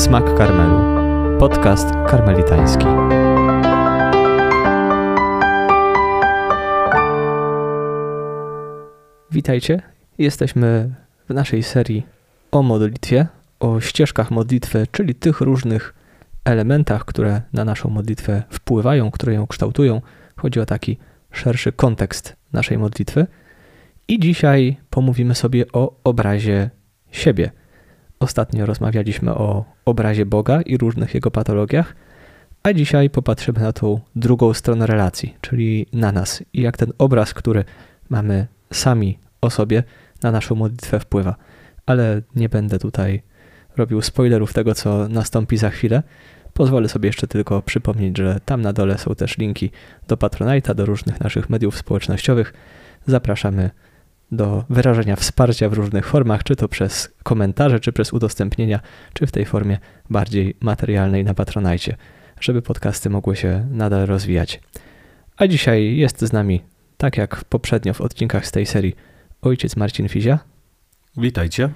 Smak Karmelu. Podcast karmelitański. Witajcie. Jesteśmy w naszej serii o modlitwie, o ścieżkach modlitwy, czyli tych różnych elementach, które na naszą modlitwę wpływają, które ją kształtują. Chodzi o taki szerszy kontekst naszej modlitwy. I dzisiaj pomówimy sobie o obrazie siebie. Ostatnio rozmawialiśmy o obrazie Boga i różnych jego patologiach, a dzisiaj popatrzymy na tą drugą stronę relacji, czyli na nas i jak ten obraz, który mamy sami o sobie, na naszą modlitwę wpływa. Ale nie będę tutaj robił spoilerów tego, co nastąpi za chwilę. Pozwolę sobie jeszcze tylko przypomnieć, że tam na dole są też linki do Patronite'a, do różnych naszych mediów społecznościowych. Zapraszamy do wyrażenia wsparcia w różnych formach, czy to przez komentarze, czy przez udostępnienia, czy w tej formie bardziej materialnej na Patronite, żeby podcasty mogły się nadal rozwijać. A dzisiaj jest z nami, tak jak poprzednio w odcinkach z tej serii, ojciec Marcin Fizia. Witajcie.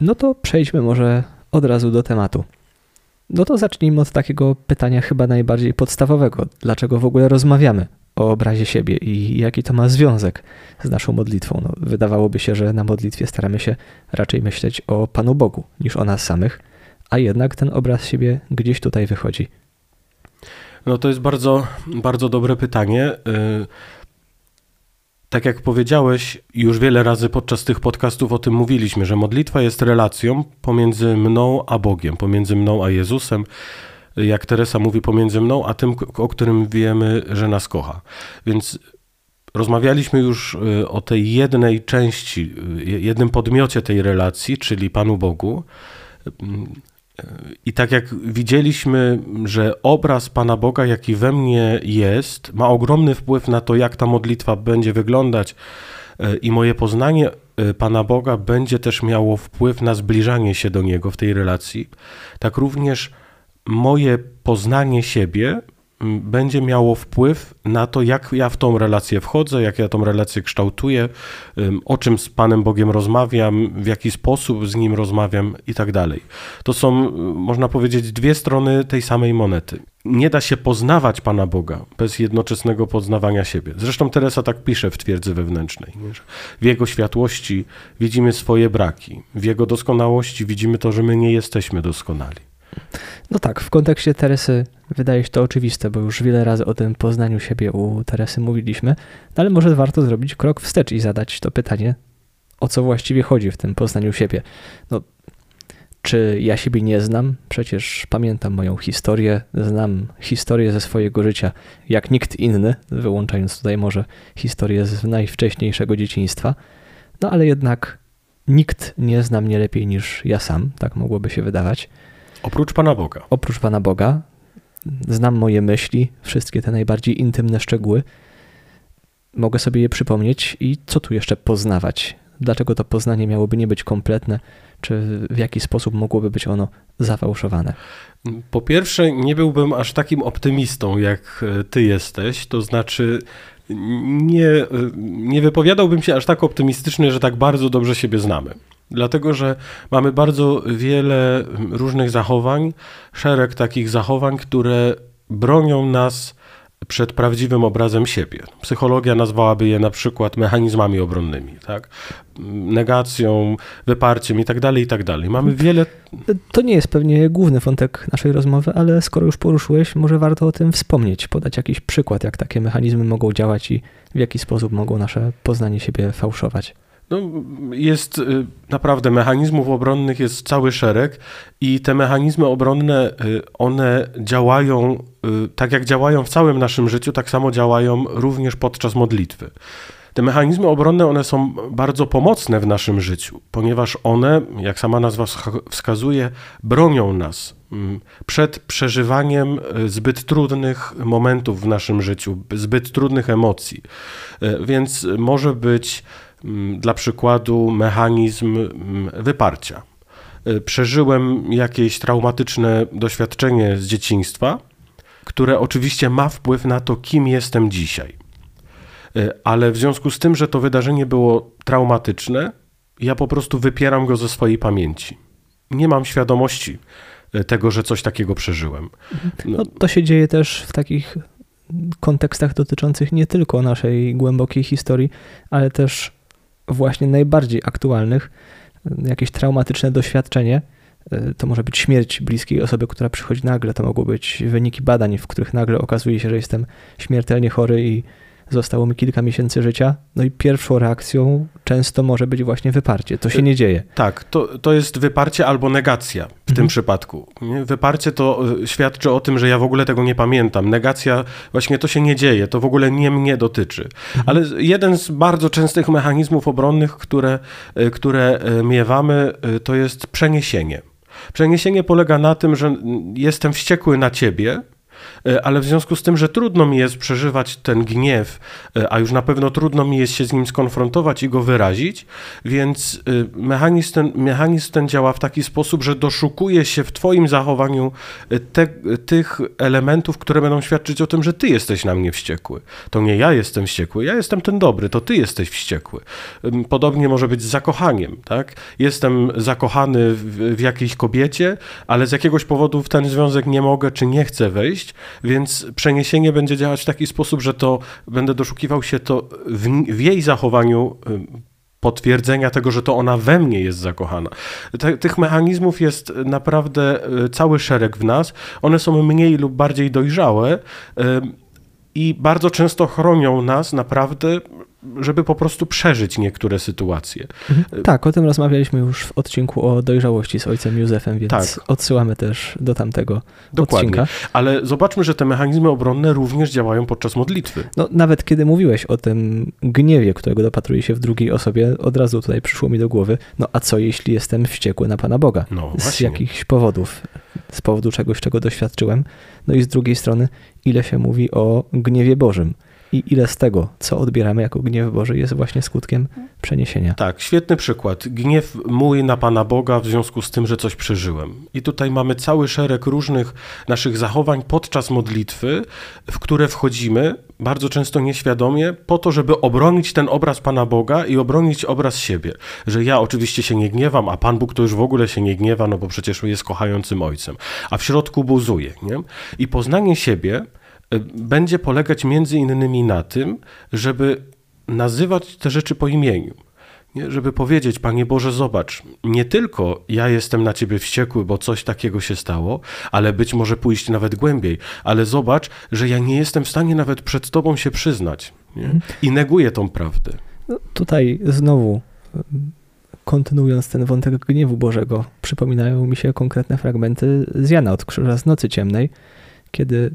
No to przejdźmy może od razu do tematu. No to zacznijmy od takiego pytania chyba najbardziej podstawowego. Dlaczego w ogóle rozmawiamy o obrazie siebie i jaki to ma związek z naszą modlitwą? No, wydawałoby się, że na modlitwie staramy się raczej myśleć o Panu Bogu niż o nas samych, a jednak ten obraz siebie gdzieś tutaj wychodzi. No to jest bardzo, bardzo dobre pytanie. Y, tak jak powiedziałeś, już wiele razy podczas tych podcastów o tym mówiliśmy, że modlitwa jest relacją pomiędzy mną a Bogiem, pomiędzy mną a Jezusem, jak Teresa mówi, pomiędzy mną a tym, o którym wiemy, że nas kocha. Więc rozmawialiśmy już y, o tej jednej części, y, jednym podmiocie tej relacji, czyli Panu Bogu. I tak jak widzieliśmy, że obraz Pana Boga, jaki we mnie jest, ma ogromny wpływ na to, jak ta modlitwa będzie wyglądać, e, i moje poznanie e, Pana Boga będzie też miało wpływ na zbliżanie się do Niego w tej relacji, tak również moje poznanie siebie będzie miało wpływ na to, jak ja w tą relację wchodzę, jak ja tą relację kształtuję, o czym z Panem Bogiem rozmawiam, w jaki sposób z Nim rozmawiam i tak dalej. To są, można powiedzieć, dwie strony tej samej monety. Nie da się poznawać Pana Boga bez jednoczesnego poznawania siebie. Zresztą Teresa tak pisze w twierdzy wewnętrznej. Nie? W Jego światłości widzimy swoje braki, w Jego doskonałości widzimy to, że my nie jesteśmy doskonali. No tak, w kontekście Teresy wydaje się to oczywiste, bo już wiele razy o tym poznaniu siebie u Teresy mówiliśmy, no ale może warto zrobić krok wstecz i zadać to pytanie, o co właściwie chodzi w tym poznaniu siebie. No, czy ja siebie nie znam? Przecież pamiętam moją historię, znam historię ze swojego życia jak nikt inny, wyłączając tutaj może historię z najwcześniejszego dzieciństwa. No ale jednak nikt nie zna mnie lepiej niż ja sam, tak mogłoby się wydawać. Oprócz Pana Boga. Oprócz Pana Boga. Znam moje myśli, wszystkie te najbardziej intymne szczegóły. Mogę sobie je przypomnieć i co tu jeszcze poznawać? Dlaczego to poznanie miałoby nie być kompletne? Czy w jaki sposób mogłoby być ono zafałszowane? Po pierwsze, nie byłbym aż takim optymistą, jak ty jesteś. To znaczy, nie, nie wypowiadałbym się aż tak optymistycznie, że tak bardzo dobrze siebie znamy. Dlatego, że mamy bardzo wiele różnych zachowań, szereg takich zachowań, które bronią nas przed prawdziwym obrazem siebie. Psychologia nazwałaby je na przykład mechanizmami obronnymi, tak? negacją, wyparciem i tak dalej, i tak. Mamy wiele... To nie jest pewnie główny wątek naszej rozmowy, ale skoro już poruszyłeś, może warto o tym wspomnieć, podać jakiś przykład, jak takie mechanizmy mogą działać i w jaki sposób mogą nasze poznanie siebie fałszować. No, jest y, naprawdę mechanizmów obronnych jest cały szereg i te mechanizmy obronne, y, one działają y, tak jak działają w całym naszym życiu, tak samo działają również podczas modlitwy. Te mechanizmy obronne, one są bardzo pomocne w naszym życiu, ponieważ one, jak sama nazwa wskazuje, bronią nas mm, przed przeżywaniem zbyt trudnych momentów w naszym życiu, zbyt trudnych emocji. Więc może być dla przykładu mechanizm mm, wyparcia. Y, przeżyłem jakieś traumatyczne doświadczenie z dzieciństwa, które oczywiście ma wpływ na to, kim jestem dzisiaj. Y, ale w związku z tym, że to wydarzenie było traumatyczne, ja po prostu wypieram go ze swojej pamięci. nie mam świadomości e, tego, że coś takiego przeżyłem. No, to się dzieje też w takich kontekstach dotyczących nie tylko naszej głębokiej historii, ale też właśnie najbardziej aktualnych, jakieś traumatyczne doświadczenie. E, to może być śmierć bliskiej osoby, która przychodzi nagle, to mogą być wyniki badań, w których nagle okazuje się, że jestem śmiertelnie chory i zostało mi kilka miesięcy życia, no i pierwszą reakcją często może być właśnie wyparcie. To się nie dzieje. Tak, to, to jest wyparcie albo negacja w mhm. tym przypadku. Wyparcie to e, świadczy o tym, że ja w ogóle tego nie pamiętam. Negacja, właśnie to się nie dzieje, to w ogóle nie mnie dotyczy. Mhm. Ale jeden z bardzo częstych mechanizmów obronnych, które, e, które miewamy, to jest przeniesienie. Przeniesienie polega na tym, że jestem wściekły na ciebie, ale w związku z tym, że trudno mi jest przeżywać ten gniew, e, a już na pewno trudno mi jest się z nim skonfrontować i go wyrazić, więc e, mechanizm ten, mechanizm ten działa w taki sposób, że doszukuje się w Twoim zachowaniu te, tych elementów, które będą świadczyć o tym, że Ty jesteś na mnie wściekły. To nie ja jestem wściekły, ja jestem ten dobry, to Ty jesteś wściekły. Podobnie może być z zakochaniem, tak? Jestem zakochany w, w jakiejś kobiecie, ale z jakiegoś powodu w ten związek nie mogę czy nie chcę wejść, więc przeniesienie będzie działać w taki sposób, że to będę doszukiwał się to w, w jej zachowaniu potwierdzenia tego, że to ona we mnie jest zakochana. tych mechanizmów jest naprawdę y, cały szereg w nas. One są mniej lub bardziej dojrzałe i bardzo często chronią nas naprawdę żeby po prostu przeżyć niektóre sytuacje. Mhm. Tak, o tym rozmawialiśmy już w odcinku o dojrzałości z ojcem Józefem, więc tak. odsyłamy też do tamtego Dokładnie. odcinka. Ale zobaczmy, że te mechanizmy obronne również działają podczas modlitwy. No, nawet kiedy mówiłeś o tym gniewie, którego dopatruje się w drugiej osobie, od razu tutaj przyszło mi do głowy, no a co jeśli jestem wściekły na Pana Boga? No, z jakichś powodów, z powodu czegoś, czego doświadczyłem. No i z drugiej strony, ile się mówi o gniewie Bożym i ile z tego, co odbieramy jako gniew Boży, jest właśnie skutkiem przeniesienia. Tak, świetny przykład. Gniew mój na Pana Boga w związku z tym, że coś przeżyłem. I tutaj mamy cały szereg różnych naszych zachowań podczas modlitwy, w które wchodzimy, bardzo często nieświadomie, po to, żeby obronić ten obraz Pana Boga i obronić obraz siebie. Że ja oczywiście się nie gniewam, a Pan Bóg to już w ogóle się nie gniewa, no bo przecież jest kochającym Ojcem. A w środku buzuje. Nie? I poznanie siebie będzie polegać między innymi na tym, żeby nazywać te rzeczy po imieniu. Nie? Żeby powiedzieć, Panie Boże, zobacz, nie tylko ja jestem na Ciebie wściekły, bo coś takiego się stało, ale być może pójść nawet głębiej, ale zobacz, że ja nie jestem w stanie nawet przed Tobą się przyznać. Nie? I neguję tą prawdę. No, tutaj znowu, kontynuując ten wątek gniewu Bożego, przypominają mi się konkretne fragmenty z Jana od Krzyża z Nocy Ciemnej, kiedy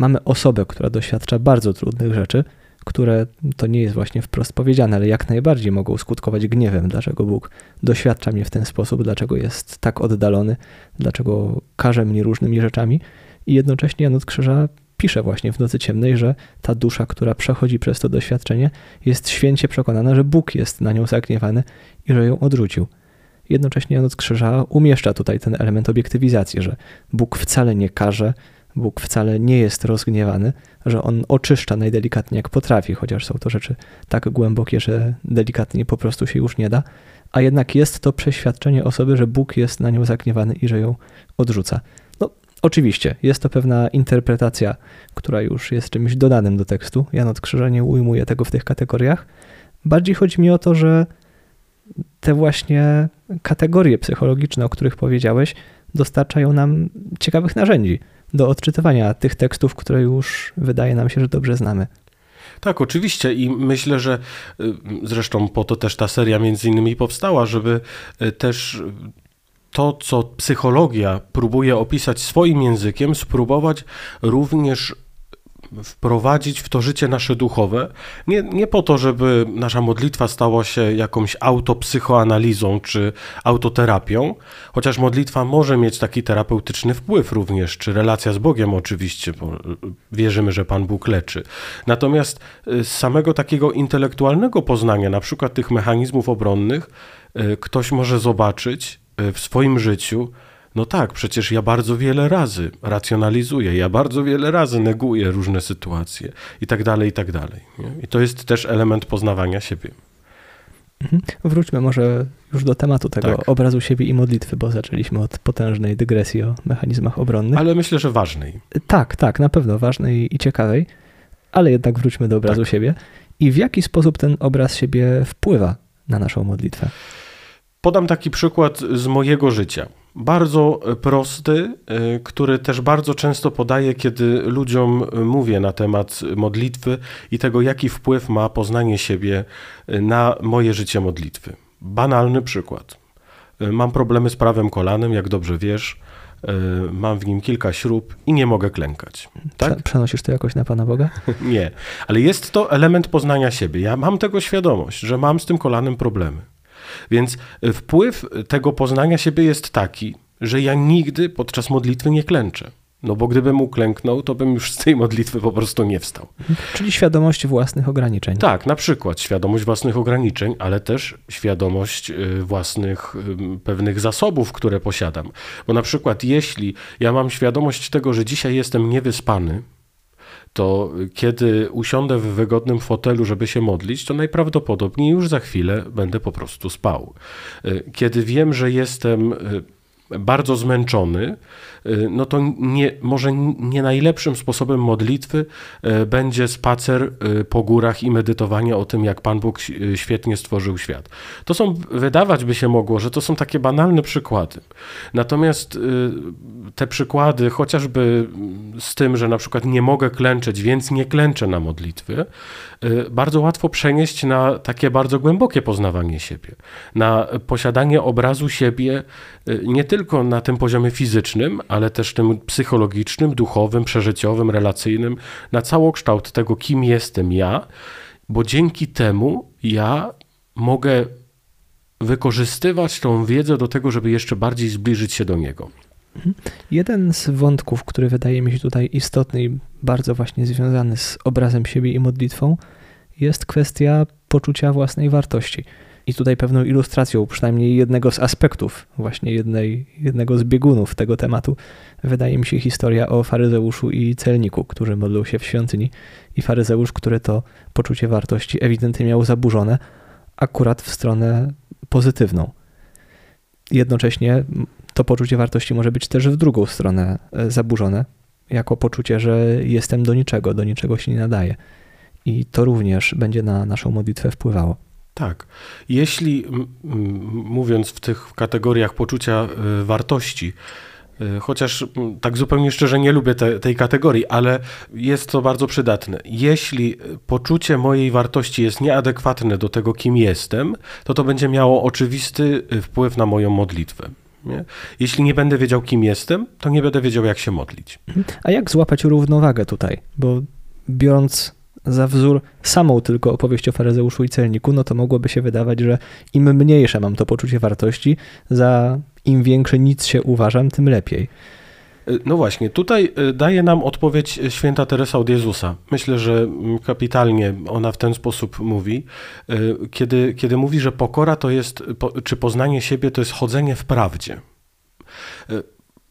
mamy osobę, która doświadcza bardzo trudnych rzeczy, które to nie jest właśnie wprost powiedziane, ale jak najbardziej mogą skutkować gniewem, dlaczego Bóg doświadcza mnie w ten sposób, dlaczego jest tak oddalony, dlaczego każe mnie różnymi rzeczami. I jednocześnie Jan od Krzyża pisze właśnie w Nocy Ciemnej, że ta dusza, która przechodzi przez to doświadczenie, jest święcie przekonana, że Bóg jest na nią zagniewany i że ją odrzucił. Jednocześnie Jan od Krzyża umieszcza tutaj ten element obiektywizacji, że Bóg wcale nie każe, Bóg wcale nie jest rozgniewany, że on oczyszcza najdelikatniej jak potrafi, chociaż są to rzeczy tak głębokie, że delikatnie po prostu się już nie da, a jednak jest to przeświadczenie osoby, że Bóg jest na nią zagniewany i że ją odrzuca. No, oczywiście, jest to pewna interpretacja, która już jest czymś dodanym do tekstu. Jan od Krzyża nie ujmuje tego w tych kategoriach. Bardziej chodzi mi o to, że te właśnie kategorie psychologiczne, o których powiedziałeś, dostarczają nam ciekawych narzędzi do odczytywania tych tekstów, które już wydaje nam się, że dobrze znamy. Tak, oczywiście i myślę, że y, zresztą po to też ta seria między innymi powstała, żeby y, też to, co psychologia próbuje opisać swoim językiem, spróbować również wprowadzić w to życie nasze duchowe. Nie, nie po to, żeby nasza modlitwa stała się jakąś autopsychoanalizą czy autoterapią, chociaż modlitwa może mieć taki terapeutyczny wpływ również, czy relacja z Bogiem oczywiście, bo wierzymy, że Pan Bóg leczy. Natomiast y, z samego takiego intelektualnego poznania, na przykład tych mechanizmów obronnych, y, ktoś może zobaczyć y, w swoim życiu, no tak, przecież ja bardzo wiele razy racjonalizuję, ja bardzo wiele razy neguję różne sytuacje i tak dalej, i tak dalej. Nie? I to jest też element poznawania siebie. Mhm. Wróćmy może już do tematu tego tak. obrazu siebie i modlitwy, bo zaczęliśmy od potężnej dygresji o mechanizmach obronnych. Ale myślę, że ważnej. Tak, tak, na pewno ważnej i ciekawej, ale jednak wróćmy do obrazu tak. siebie. I w jaki sposób ten obraz siebie wpływa na naszą modlitwę? Podam taki przykład z mojego życia. Bardzo prosty, e, który też bardzo często podaję, kiedy ludziom mówię na temat modlitwy i tego, jaki wpływ ma poznanie siebie na moje życie modlitwy. Banalny przykład. E, mam problemy z prawym kolanem, jak dobrze wiesz. E, mam w nim kilka śrub i nie mogę klękać. Tak? Przenosisz to jakoś na Pana Boga? nie, ale jest to element poznania siebie. Ja mam tego świadomość, że mam z tym kolanem problemy. Więc wpływ tego poznania siebie jest taki, że ja nigdy podczas modlitwy nie klęczę. No bo gdybym uklęknął, to bym już z tej modlitwy po prostu nie wstał. Czyli świadomość własnych ograniczeń. Tak, na przykład świadomość własnych ograniczeń, ale też świadomość y, własnych pewnych zasobów, które posiadam. Bo na przykład jeśli ja mam świadomość tego, że dzisiaj jestem niewyspany, to kiedy usiądę w wygodnym fotelu, żeby się modlić, to najprawdopodobniej już za chwilę będę po prostu spał. Y, kiedy wiem, że jestem y, bardzo zmęczony, no to nie, może nie najlepszym sposobem modlitwy y, będzie spacer y, po górach i medytowanie o tym, jak Pan Bóg świetnie stworzył świat. To są, wydawać by się mogło, że to są takie banalne przykłady. Natomiast te przykłady, chociażby z tym, że na przykład nie mogę klęczeć, więc nie klęczę na modlitwy, bardzo łatwo przenieść na takie bardzo głębokie poznawanie siebie, na posiadanie obrazu siebie nie tylko na tym poziomie fizycznym, ale też tym psychologicznym, duchowym, przeżyciowym, relacyjnym, na całokształt tego, kim jestem ja, bo dzięki temu ja mogę wykorzystywać tą wiedzę do tego, żeby jeszcze bardziej zbliżyć się do Niego. Mhm. Jeden z wątków, który wydaje mi się tutaj istotny i bardzo właśnie związany z obrazem siebie i modlitwą, jest kwestia poczucia własnej wartości. I tutaj pewną ilustracją, przynajmniej jednego z aspektów, właśnie jednej, jednego z biegunów tego tematu, wydaje mi się historia o faryzeuszu i celniku, którzy modlą się w świątyni. I faryzeusz, który to poczucie wartości ewidentnie miał zaburzone, akurat w stronę pozytywną. Jednocześnie to poczucie wartości może być też w drugą stronę e, zaburzone, jako poczucie, że jestem do niczego, do niczego się nie nadaje. I to również będzie na naszą modlitwę wpływało. Tak. Jeśli mówiąc w tych kategoriach poczucia y, wartości, y, chociaż tak zupełnie szczerze nie lubię te, tej kategorii, ale jest to bardzo przydatne. Jeśli poczucie mojej wartości jest nieadekwatne do tego, kim jestem, to to będzie miało oczywisty y, wpływ na moją modlitwę. Nie? Jeśli nie będę wiedział, kim jestem, to nie będę wiedział, jak się modlić. A jak złapać równowagę tutaj? Bo biorąc za wzór samą tylko opowieść o faryzeuszu i celniku, no to mogłoby się wydawać, że im mniejsze mam to poczucie wartości, za im większe nic się uważam, tym lepiej. E, no właśnie, tutaj e, daje nam odpowiedź święta Teresa od Jezusa. Myślę, że mm, kapitalnie ona w ten sposób mówi, kiedy, kiedy mówi, że pokora to jest, czy poznanie siebie to jest chodzenie w prawdzie.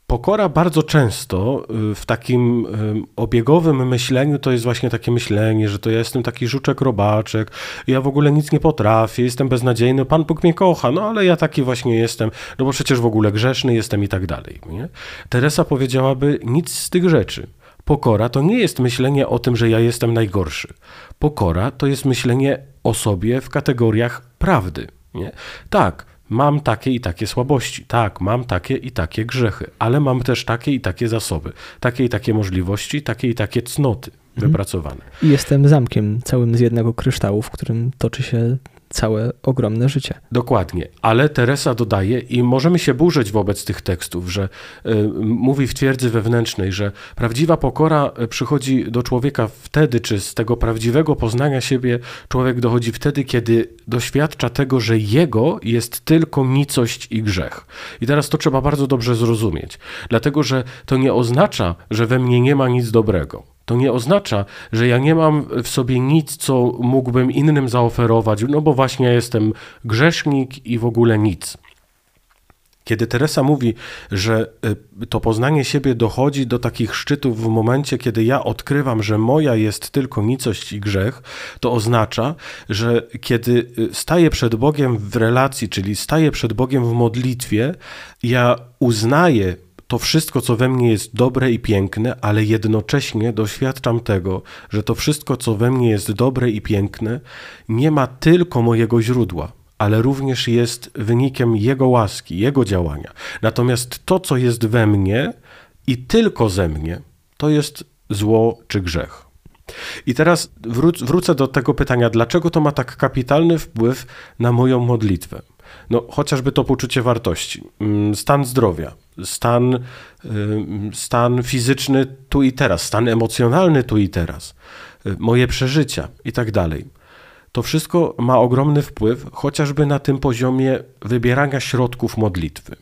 Pokora bardzo często y, w takim y, obiegowym myśleniu to jest właśnie takie myślenie, że to ja jestem taki żuczek robaczek, ja w ogóle nic nie potrafię, jestem beznadziejny, Pan Bóg mnie kocha, no ale ja taki właśnie jestem, no bo przecież w ogóle grzeszny jestem i tak dalej. Nie? Teresa powiedziałaby nic z tych rzeczy. Pokora to nie jest myślenie o tym, że ja jestem najgorszy. Pokora to jest myślenie o sobie w kategoriach prawdy. Nie? Tak, Mam takie i takie słabości, tak, mam takie i takie grzechy, ale mam też takie i takie zasoby, takie i takie możliwości, takie i takie cnoty mhm. wypracowane. I jestem zamkiem całym z jednego kryształu, w którym toczy się całe ogromne życie. Dokładnie, ale Teresa dodaje i możemy się burzyć wobec tych tekstów, że y, mówi w twierdzy wewnętrznej, że prawdziwa pokora y, przychodzi do człowieka wtedy, czy z tego prawdziwego poznania siebie człowiek dochodzi wtedy, kiedy doświadcza tego, że jego jest tylko nicość i grzech. I teraz to trzeba bardzo dobrze zrozumieć, dlatego że to nie oznacza, że we mnie nie ma nic dobrego to nie oznacza, że ja nie mam w sobie nic, co mógłbym innym zaoferować, no bo właśnie jestem grzesznik i w ogóle nic. Kiedy Teresa mówi, że y, to poznanie siebie dochodzi do takich szczytów w momencie, kiedy ja odkrywam, że moja jest tylko nicość i grzech, to oznacza, że kiedy y, staję przed Bogiem w relacji, czyli staję przed Bogiem w modlitwie, ja uznaję to wszystko, co we mnie jest dobre i piękne, ale jednocześnie doświadczam tego, że to wszystko, co we mnie jest dobre i piękne, nie ma tylko mojego źródła ale również jest wynikiem Jego łaski, Jego działania. Natomiast to, co jest we mnie i tylko ze mnie, to jest zło czy grzech. I teraz wró- wrócę do tego pytania, dlaczego to ma tak kapitalny wpływ na moją modlitwę? No, chociażby to poczucie wartości, mm, stan zdrowia, stan, stan fizyczny tu i teraz, stan emocjonalny tu i teraz, y, moje przeżycia i tak dalej. To wszystko ma ogromny wpływ chociażby na tym poziomie wybierania środków modlitwy.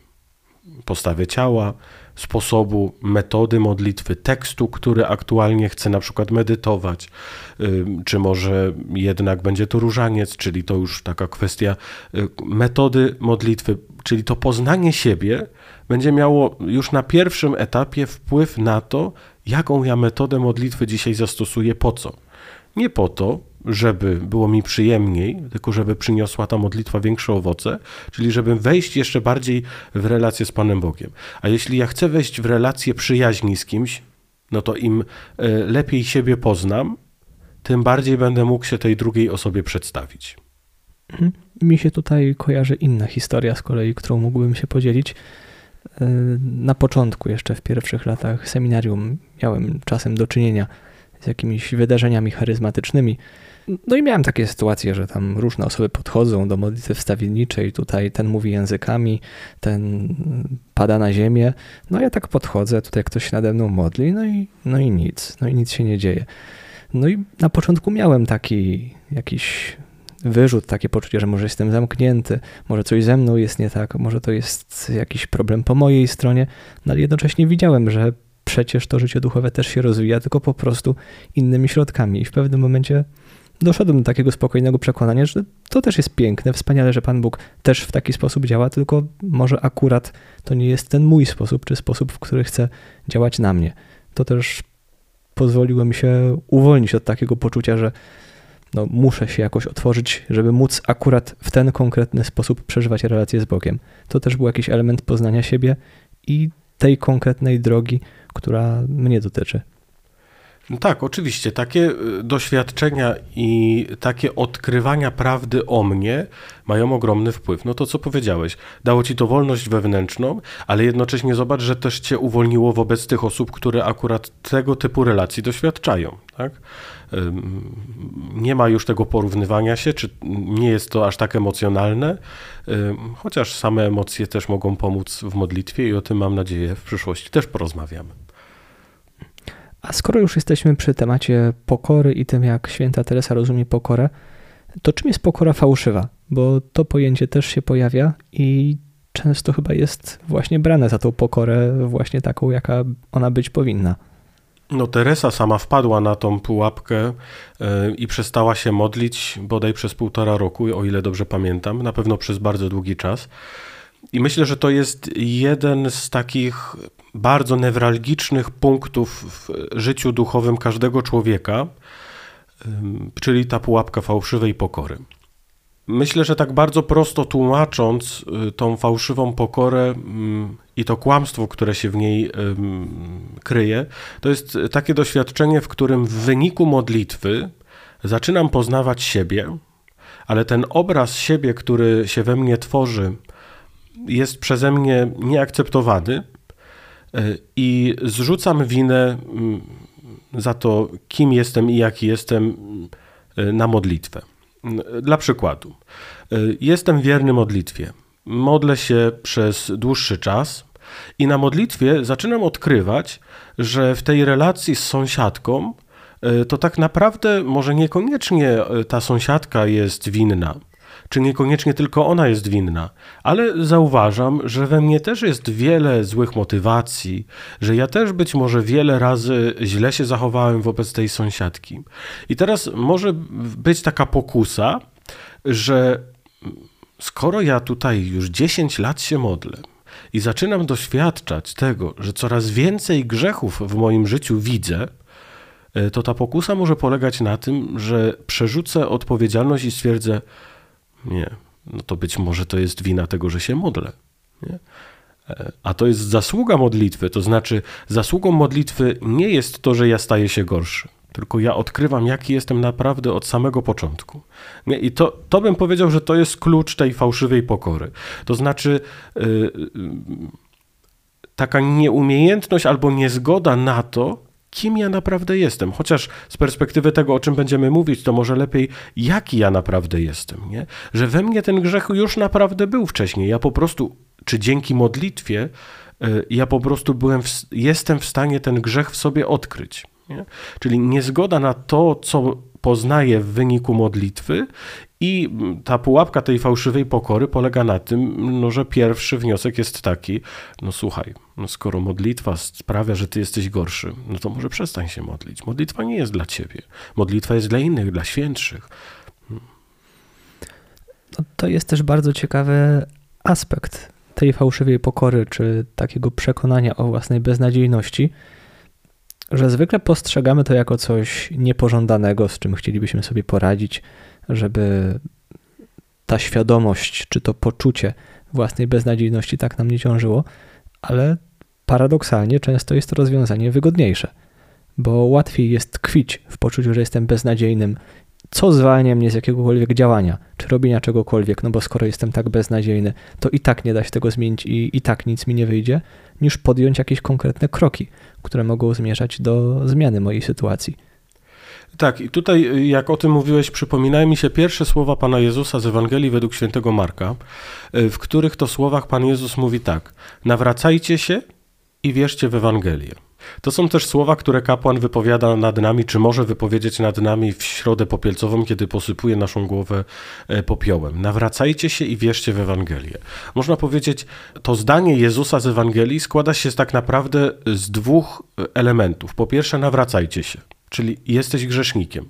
Postawy ciała, sposobu, metody modlitwy, tekstu, który aktualnie chcę na przykład medytować, czy może jednak będzie to różaniec, czyli to już taka kwestia y, metody modlitwy, czyli to poznanie siebie będzie miało już na pierwszym etapie wpływ na to, jaką ja metodę modlitwy dzisiaj zastosuję, po co. Nie po to, żeby było mi przyjemniej, tylko żeby przyniosła ta modlitwa większe owoce, czyli żeby wejść jeszcze bardziej w relację z Panem Bogiem. A jeśli ja chcę wejść w relację przyjaźni z kimś, no to im e, lepiej siebie poznam, tym bardziej będę mógł się tej drugiej osobie przedstawić. Mhm. Mi się tutaj kojarzy inna historia z kolei, którą mógłbym się podzielić. E, na początku, jeszcze w pierwszych latach seminarium, miałem czasem do czynienia z jakimiś wydarzeniami charyzmatycznymi. No i miałem takie sytuacje, że tam różne osoby podchodzą do modlitwy wstawienniczej, tutaj ten mówi językami, ten pada na ziemię. No ja tak podchodzę, tutaj ktoś nade mną modli, no i, no i nic, no i nic się nie dzieje. No i na początku miałem taki jakiś wyrzut, takie poczucie, że może jestem zamknięty, może coś ze mną jest nie tak, może to jest jakiś problem po mojej stronie, no ale jednocześnie widziałem, że przecież to życie duchowe też się rozwija, tylko po prostu innymi środkami. I w pewnym momencie doszedłem do takiego spokojnego przekonania, że to też jest piękne, wspaniale, że Pan Bóg też w taki sposób działa, tylko może akurat to nie jest ten mój sposób, czy sposób, w który chce działać na mnie. To też pozwoliło mi się uwolnić od takiego poczucia, że no, muszę się jakoś otworzyć, żeby móc akurat w ten konkretny sposób przeżywać relacje z Bogiem. To też był jakiś element poznania siebie i tej konkretnej drogi, która mnie dotyczy. No tak, oczywiście. Takie y, doświadczenia i takie odkrywania prawdy o mnie mają ogromny wpływ. No to co powiedziałeś, dało ci to wolność wewnętrzną, ale jednocześnie zobacz, że też cię uwolniło wobec tych osób, które akurat tego typu relacji doświadczają. Tak? Nie ma już tego porównywania się, czy nie jest to aż tak emocjonalne, chociaż same emocje też mogą pomóc w modlitwie i o tym mam nadzieję w przyszłości też porozmawiamy. A skoro już jesteśmy przy temacie pokory i tym, jak święta Teresa rozumie pokorę, to czym jest pokora fałszywa? Bo to pojęcie też się pojawia i często chyba jest właśnie brane za tą pokorę, właśnie taką, jaka ona być powinna. No, Teresa sama wpadła na tą pułapkę yy, i przestała się modlić bodaj przez półtora roku, o ile dobrze pamiętam, na pewno przez bardzo długi czas. I myślę, że to jest jeden z takich bardzo newralgicznych punktów w życiu duchowym każdego człowieka, czyli ta pułapka fałszywej pokory. Myślę, że tak bardzo prosto tłumacząc y, tą fałszywą pokorę i to kłamstwo, które się w niej kryje, to jest takie doświadczenie, w którym w wyniku modlitwy zaczynam poznawać siebie, ale ten obraz siebie, który się we mnie tworzy, jest przeze mnie nieakceptowany e, i zrzucam winę mm, za to, kim jestem i jaki jestem na modlitwę. Dla przykładu, e, jestem wierny modlitwie. Modlę się przez dłuższy czas i na modlitwie zaczynam odkrywać, że w tej relacji z sąsiadką to tak naprawdę może niekoniecznie ta sąsiadka jest winna czy niekoniecznie tylko ona jest winna, ale zauważam, że we mnie też jest wiele złych motywacji, że ja też być może wiele razy źle się zachowałem wobec tej sąsiadki. I teraz może być taka pokusa, że skoro ja tutaj już 10 lat się modlę, i zaczynam doświadczać tego, że coraz więcej grzechów w moim życiu widzę, e, to ta pokusa może polegać na tym, że przerzucę odpowiedzialność i stwierdzę, nie, no to być może to jest wina tego, że się modlę. Nie? E, a to jest zasługa modlitwy, to znaczy zasługą modlitwy nie jest to, że ja staję się gorszy, tylko ja odkrywam, jaki jestem naprawdę od samego początku. Nie? I to, to bym powiedział, że to jest klucz tej fałszywej pokory. To znaczy yy, taka nieumiejętność albo niezgoda na to, kim ja naprawdę jestem. Chociaż z perspektywy tego, o czym będziemy mówić, to może lepiej, jaki ja naprawdę jestem. Nie? Że we mnie ten grzech już naprawdę był wcześniej. Ja po prostu, czy dzięki modlitwie, y, ja po prostu byłem, w, jestem w stanie ten grzech w sobie odkryć. Nie? Czyli niezgoda na to, co poznaję w wyniku modlitwy i ta pułapka tej fałszywej pokory polega na tym, no, że pierwszy wniosek jest taki, no słuchaj, no skoro modlitwa sprawia, że ty jesteś gorszy, no to może przestań się modlić. Modlitwa nie jest dla ciebie. Modlitwa jest dla innych, dla świętszych. No, to jest też bardzo ciekawy aspekt tej fałszywej pokory, czy takiego przekonania o własnej beznadziejności, że zwykle postrzegamy to jako coś niepożądanego, z czym chcielibyśmy sobie poradzić, żeby ta świadomość, czy to poczucie własnej beznadziejności tak nam nie ciążyło, ale paradoksalnie często jest to rozwiązanie wygodniejsze, bo łatwiej jest tkwić w poczuciu, że jestem beznadziejnym, co zwalnia mnie z jakiegokolwiek działania, czy robienia czegokolwiek, no bo skoro jestem tak beznadziejny, to i tak nie da się tego zmienić i, i tak nic mi nie wyjdzie, niż podjąć jakieś konkretne kroki, które mogą zmierzać do zmiany mojej sytuacji. Tak, i tutaj, jak o tym mówiłeś, przypominają mi się pierwsze słowa Pana Jezusa z Ewangelii według świętego Marka, w których to słowach Pan Jezus mówi tak: Nawracajcie się i wierzcie w Ewangelię. To są też słowa, które kapłan wypowiada nad nami, czy może wypowiedzieć nad nami w środę popielcową, kiedy posypuje naszą głowę e, popiołem. Nawracajcie się i wierzcie w Ewangelię. Można powiedzieć, to zdanie Jezusa z Ewangelii składa się tak naprawdę z dwóch elementów. Po pierwsze, nawracajcie się, czyli jesteś grzesznikiem.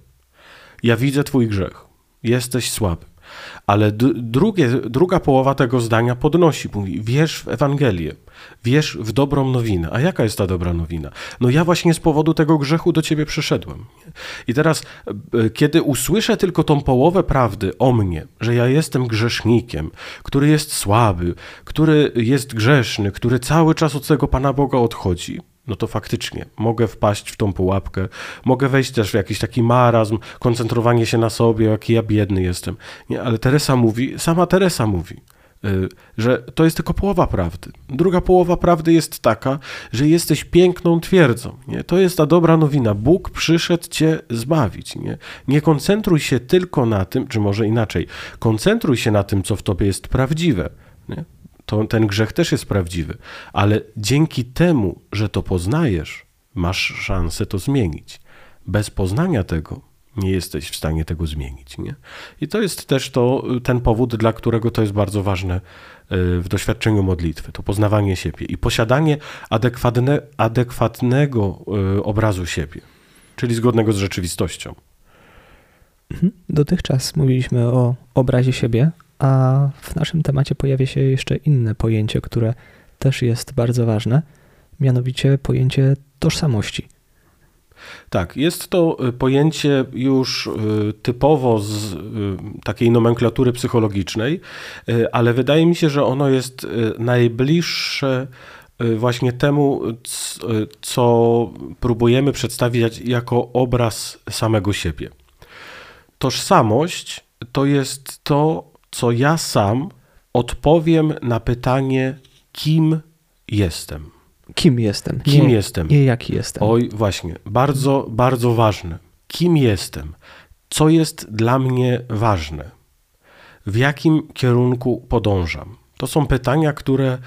Ja widzę Twój grzech. Jesteś słaby. Ale drugie, druga połowa tego zdania podnosi, mówi, wierz w Ewangelię, wierz w dobrą nowinę. A jaka jest ta dobra nowina? No ja właśnie z powodu tego grzechu do ciebie przyszedłem. I teraz, e, kiedy usłyszę tylko tą połowę prawdy o mnie, że ja jestem grzesznikiem, który jest słaby, który jest grzeszny, który cały czas od tego Pana Boga odchodzi, no to faktycznie mogę wpaść w tą pułapkę, mogę wejść też w jakiś taki marazm, koncentrowanie się na sobie, jaki ja biedny jestem. Nie, ale Teresa mówi, sama Teresa mówi, y, że to jest tylko połowa prawdy. Druga połowa prawdy jest taka, że jesteś piękną twierdzą. Nie? To jest ta dobra nowina. Bóg przyszedł cię zbawić. Nie? nie koncentruj się tylko na tym, czy może inaczej, koncentruj się na tym, co w tobie jest prawdziwe. Nie? To ten grzech też jest prawdziwy, ale dzięki temu, że to poznajesz, masz szansę to zmienić. Bez poznania tego nie jesteś w stanie tego zmienić. Nie? I to jest też to, ten powód, dla którego to jest bardzo ważne e, w doświadczeniu modlitwy, to poznawanie siebie i posiadanie adekwatne, adekwatnego e, obrazu siebie, czyli zgodnego z rzeczywistością. Mhm. Dotychczas mówiliśmy o obrazie siebie, a w naszym temacie pojawia się jeszcze inne pojęcie, które też jest bardzo ważne, mianowicie pojęcie tożsamości. Tak, jest to y, pojęcie już y, typowo z y, takiej nomenklatury psychologicznej, ale wydaje mi się, że ono jest najbliższe właśnie temu, co próbujemy przedstawić jako obraz samego siebie. Tożsamość to jest to, co ja sam odpowiem na pytanie, kim jestem. Kim jestem? Kim nie, jestem? Nie jaki jestem. Oj, właśnie, bardzo, bardzo ważne. Kim jestem? Co jest dla mnie ważne? W jakim kierunku podążam? To są pytania, które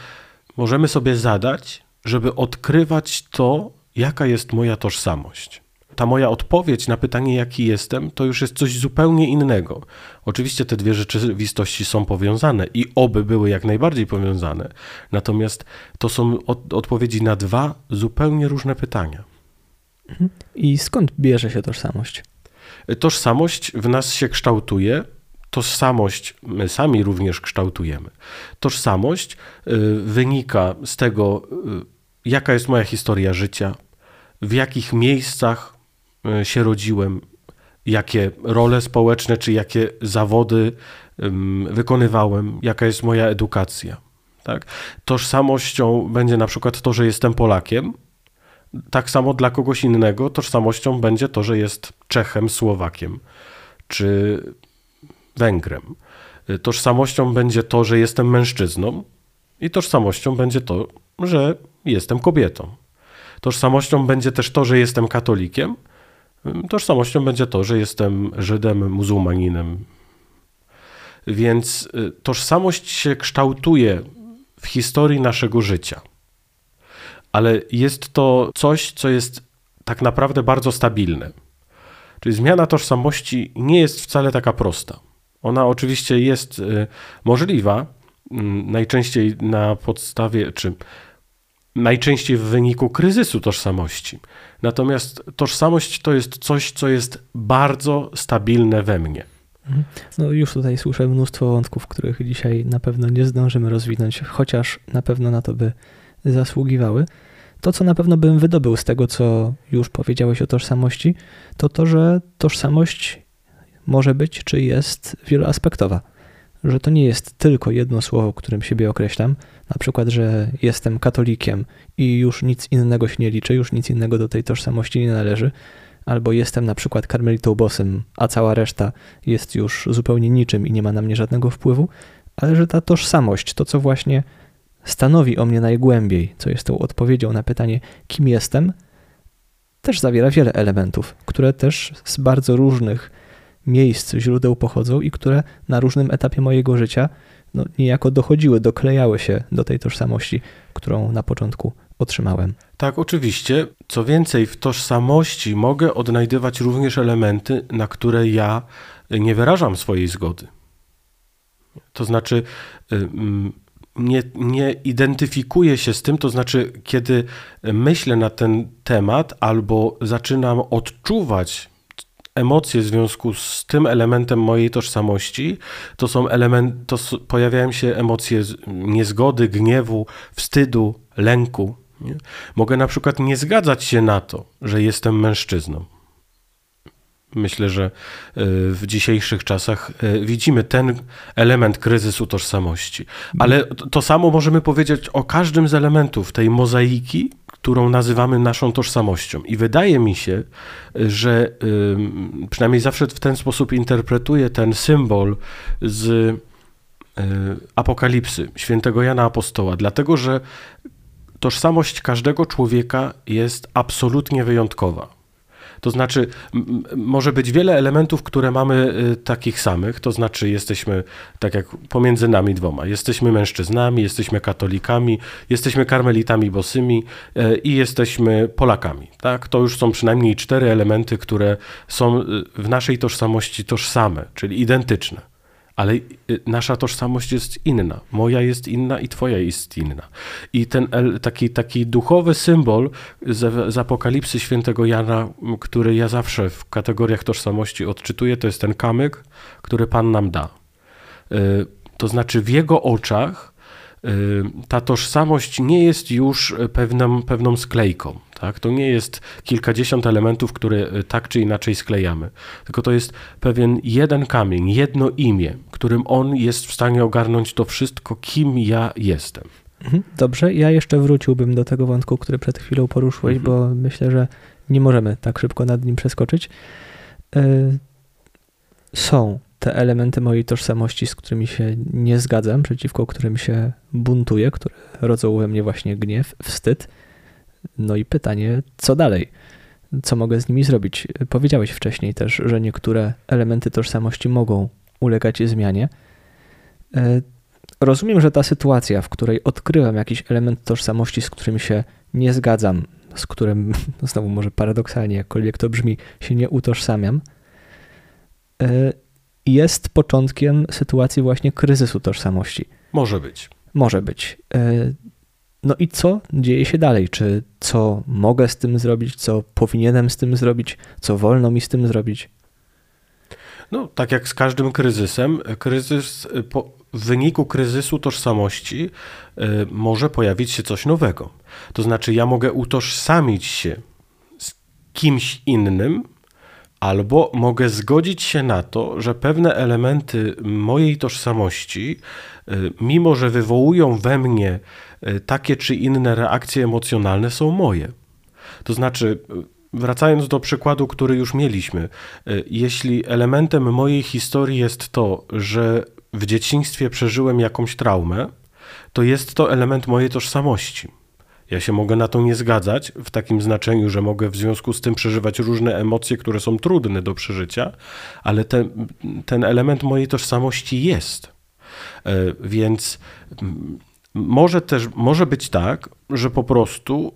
możemy sobie zadać, żeby odkrywać to, jaka jest moja tożsamość ta moja odpowiedź na pytanie, jaki jestem, to już jest coś zupełnie innego. Oczywiście te dwie rzeczywistości są powiązane i oby były jak najbardziej powiązane. Natomiast to są od, odpowiedzi na dwa zupełnie różne pytania. I skąd bierze się tożsamość? Tożsamość w nas się kształtuje tożsamość my sami również kształtujemy. Tożsamość y, wynika z tego, y, jaka jest moja historia życia, w jakich miejscach się rodziłem, jakie role społeczne czy jakie zawody wykonywałem, jaka jest moja edukacja. Tak? Tożsamością będzie na przykład to, że jestem Polakiem. Tak samo dla kogoś innego tożsamością będzie to, że jest Czechem, Słowakiem czy Węgrem. Tożsamością będzie to, że jestem mężczyzną, i tożsamością będzie to, że jestem kobietą. Tożsamością będzie też to, że jestem katolikiem. Tożsamością będzie to, że jestem Żydem, muzułmaninem. Więc y, tożsamość się kształtuje w historii naszego życia. Ale jest to coś, co jest tak naprawdę bardzo stabilne. Czyli zmiana tożsamości nie jest wcale taka prosta. Ona oczywiście jest y, możliwa, mm, najczęściej na podstawie, czy najczęściej w wyniku kryzysu tożsamości. Natomiast tożsamość to jest coś, co jest bardzo stabilne we mnie. Mhm. No już tutaj słyszę mnóstwo wątków, których dzisiaj na pewno nie zdążymy rozwinąć, chociaż na pewno na to by zasługiwały. To, co na pewno bym wydobył z tego, co już powiedziałeś o tożsamości, to to, że tożsamość może być czy jest wieloaspektowa. Że to nie jest tylko jedno słowo, którym siebie określam, na przykład, że jestem katolikiem i już nic innego się nie liczy, już nic innego do tej tożsamości nie należy, albo jestem na przykład karmelitą bosem, a cała reszta jest już zupełnie niczym i nie ma na mnie żadnego wpływu, ale że ta tożsamość, to co właśnie stanowi o mnie najgłębiej, co jest tą odpowiedzią na pytanie, kim jestem, też zawiera wiele elementów, które też z bardzo różnych miejsc, źródeł pochodzą i które na różnym etapie mojego życia no, niejako dochodziły, doklejały się do tej tożsamości, którą na początku otrzymałem. Tak, oczywiście. Co więcej, w tożsamości mogę odnajdywać również elementy, na które ja nie wyrażam swojej zgody. To znaczy, nie, nie identyfikuję się z tym, to znaczy, kiedy myślę na ten temat albo zaczynam odczuwać emocje w związku z tym elementem mojej tożsamości, to są element, to pojawiają się emocje niezgody, gniewu, wstydu, lęku. Nie? Mogę na przykład nie zgadzać się na to, że jestem mężczyzną. Myślę, że e, w dzisiejszych czasach e, widzimy ten element kryzysu tożsamości. Ale to samo możemy powiedzieć o każdym z elementów tej mozaiki, którą nazywamy naszą tożsamością. I wydaje mi się, że przynajmniej zawsze w ten sposób interpretuję ten symbol z y, Apokalipsy świętego Jana Apostoła, dlatego że tożsamość każdego człowieka jest absolutnie wyjątkowa. To znaczy, może być wiele elementów, które mamy y, takich samych, to znaczy jesteśmy tak jak pomiędzy nami dwoma. Jesteśmy mężczyznami, jesteśmy katolikami, jesteśmy karmelitami bosymi y, i jesteśmy Polakami. Tak? To już są przynajmniej cztery elementy, które są y, w naszej tożsamości tożsame, czyli identyczne ale y, nasza tożsamość jest inna. Moja jest inna i twoja jest inna. I ten taki, taki duchowy symbol z, z Apokalipsy świętego Jana, który ja zawsze w kategoriach tożsamości odczytuję, to jest ten kamyk, który Pan nam da. Y, to znaczy w jego oczach ta tożsamość nie jest już pewną, pewną sklejką. Tak? To nie jest kilkadziesiąt elementów, które e, tak czy inaczej sklejamy, tylko to jest pewien jeden kamień, jedno imię, którym on jest w stanie ogarnąć to wszystko, kim ja jestem. Mhm, dobrze, ja jeszcze wróciłbym do tego wątku, który przed chwilą poruszyłeś, mhm. bo myślę, że nie możemy tak szybko nad nim przeskoczyć. E, są te elementy mojej tożsamości, z którymi się nie zgadzam, przeciwko którym się buntuję, które rodzą we mnie właśnie gniew, wstyd no i pytanie, co dalej? Co mogę z nimi zrobić? Powiedziałeś wcześniej też, że niektóre elementy tożsamości mogą ulegać zmianie. E, rozumiem, że ta sytuacja, w której odkrywam jakiś element tożsamości, z którym się nie zgadzam, z którym, znowu może paradoksalnie, jakkolwiek to brzmi, się nie utożsamiam, e, jest początkiem sytuacji właśnie kryzysu tożsamości. Może być. Może być. E, no i co dzieje się dalej? Czy co mogę z tym zrobić, co powinienem z tym zrobić, co wolno mi z tym zrobić? No, tak jak z każdym kryzysem, kryzys, po, w wyniku kryzysu tożsamości y, może pojawić się coś nowego. To znaczy, ja mogę utożsamić się z kimś innym, albo mogę zgodzić się na to, że pewne elementy mojej tożsamości, y, mimo że wywołują we mnie y, takie czy inne reakcje emocjonalne, są moje. To znaczy, Wracając do przykładu, który już mieliśmy, jeśli elementem mojej historii jest to, że w dzieciństwie przeżyłem jakąś traumę, to jest to element mojej tożsamości. Ja się mogę na to nie zgadzać w takim znaczeniu, że mogę w związku z tym przeżywać różne emocje, które są trudne do przeżycia, ale ten, ten element mojej tożsamości jest. E, więc może też może być tak, że po prostu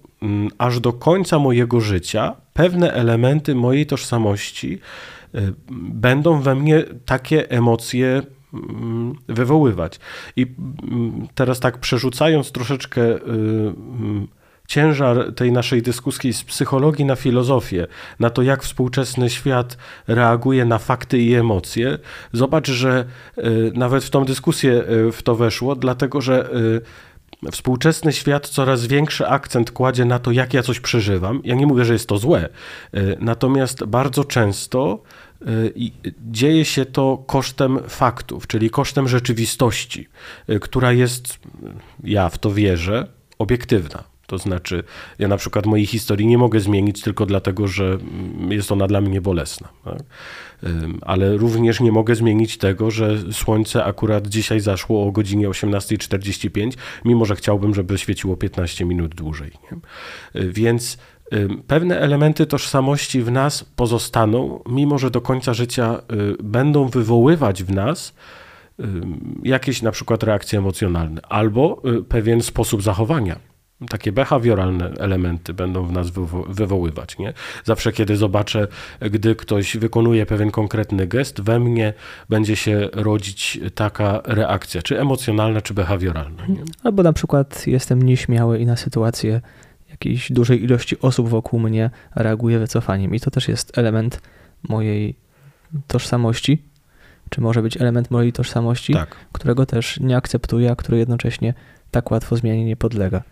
aż do końca mojego życia pewne elementy mojej tożsamości e, będą we mnie takie emocje wywoływać. I mm, teraz tak przerzucając troszeczkę y, mm, ciężar tej naszej dyskusji z psychologii na filozofię, na to, jak współczesny świat reaguje na fakty i emocje, zobacz, że y, nawet w tą dyskusję y, w to weszło, dlatego że Współczesny świat coraz większy akcent kładzie na to, jak ja coś przeżywam. Ja nie mówię, że jest to złe, natomiast bardzo często dzieje się to kosztem faktów, czyli kosztem rzeczywistości, y, która jest, ja w to wierzę, obiektywna. To znaczy, ja na przykład mojej historii nie mogę zmienić tylko dlatego, że mm, jest ona dla mnie bolesna. Tak? Ale również nie mogę zmienić tego, że słońce akurat dzisiaj zaszło o godzinie 18.45, mimo że chciałbym, żeby świeciło 15 minut dłużej. Nie? Y, więc pewne elementy tożsamości w nas pozostaną, mimo że do końca życia y, będą wywoływać w nas jakieś na przykład reakcje emocjonalne albo y, pewien sposób zachowania. Takie behawioralne elementy będą w nas wywoływać. Nie? Zawsze, kiedy zobaczę, gdy ktoś wykonuje pewien konkretny gest, we mnie będzie się rodzić taka reakcja, czy emocjonalna, czy behawioralna. Nie? Albo na przykład jestem nieśmiały i na sytuację jakiejś dużej ilości osób wokół mnie reaguje wycofaniem. I to też jest element mojej tożsamości, czy może być element mojej tożsamości, tak. którego też nie akceptuję, a który jednocześnie tak łatwo zmianie nie podlega.